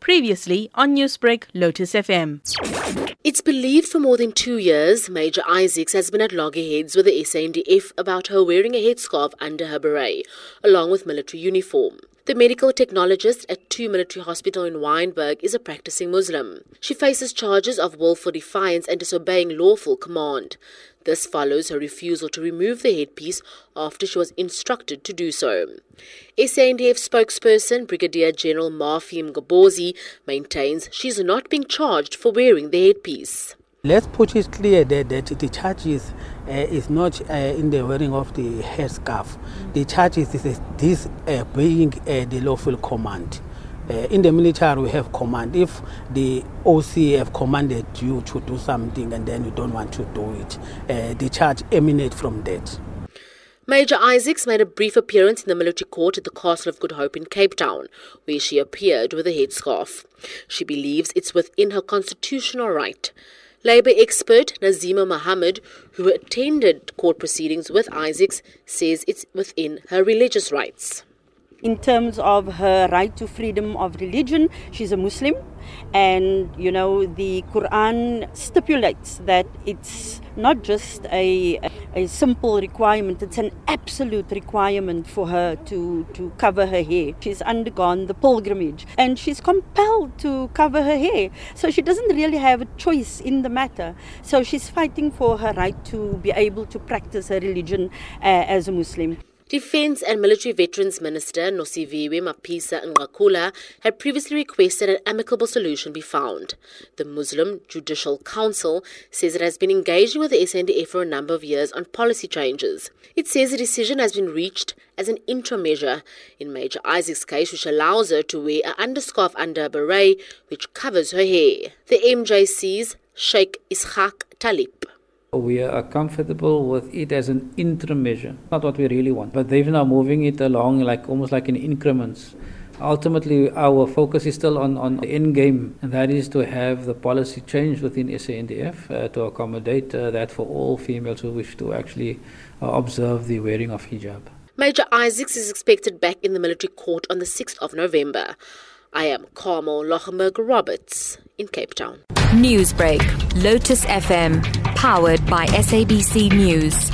Previously on Newsbreak, Lotus FM. It's believed for more than two years, Major Isaacs has been at loggerheads with the SANDF about her wearing a headscarf under her beret, along with military uniform. The medical technologist at two military hospital in Wynberg is a practicing Muslim. She faces charges of willful defiance and disobeying lawful command. This follows her refusal to remove the headpiece after she was instructed to do so. SANDF spokesperson Brigadier General Mafi Mgobozi maintains she's not being charged for wearing the headpiece. Let's put it clear that, that the charge is, uh, is not uh, in the wearing of the headscarf. The charge is this uh, being uh, the lawful command. Uh, in the military, we have command. If the OC have commanded you to do something and then you don't want to do it, uh, the charge emanates from that. Major Isaacs made a brief appearance in the military court at the Castle of Good Hope in Cape Town, where she appeared with a headscarf. She believes it's within her constitutional right. Labour expert Nazima Mohammed, who attended court proceedings with Isaacs, says it's within her religious rights in terms of her right to freedom of religion. She's a Muslim, and you know the Quran stipulates that it's not just a a simple requirement; it's an absolute requirement for her to to cover her hair. She's undergone the pilgrimage, and she's compelled to cover her hair. So she doesn't really have a choice in the matter. So she's fighting for her right to be able to practice her religion uh, as a Muslim. Defence and Military Veterans Minister Nosiviwe Mapisa Nqakula had previously requested an amicable solution be found. The Muslim Judicial Council says it has been engaging with the SANDF for a number of years on policy changes. It says a decision has been reached as an interim measure in Major Isaac's case, which allows her to wear an underscarf under a beret which covers her hair. The MJC's Sheikh Ishaq Talib we are comfortable with it as an interim measure, not what we really want. But they're now moving it along like almost like in increments. Ultimately, our focus is still on, on the end game, and that is to have the policy change within SANDF uh, to accommodate uh, that for all females who wish to actually uh, observe the wearing of hijab. Major Isaacs is expected back in the military court on the 6th of November. I am Carmel Loggenberg Roberts in Cape Town. Newsbreak, Lotus FM, powered by SABC News.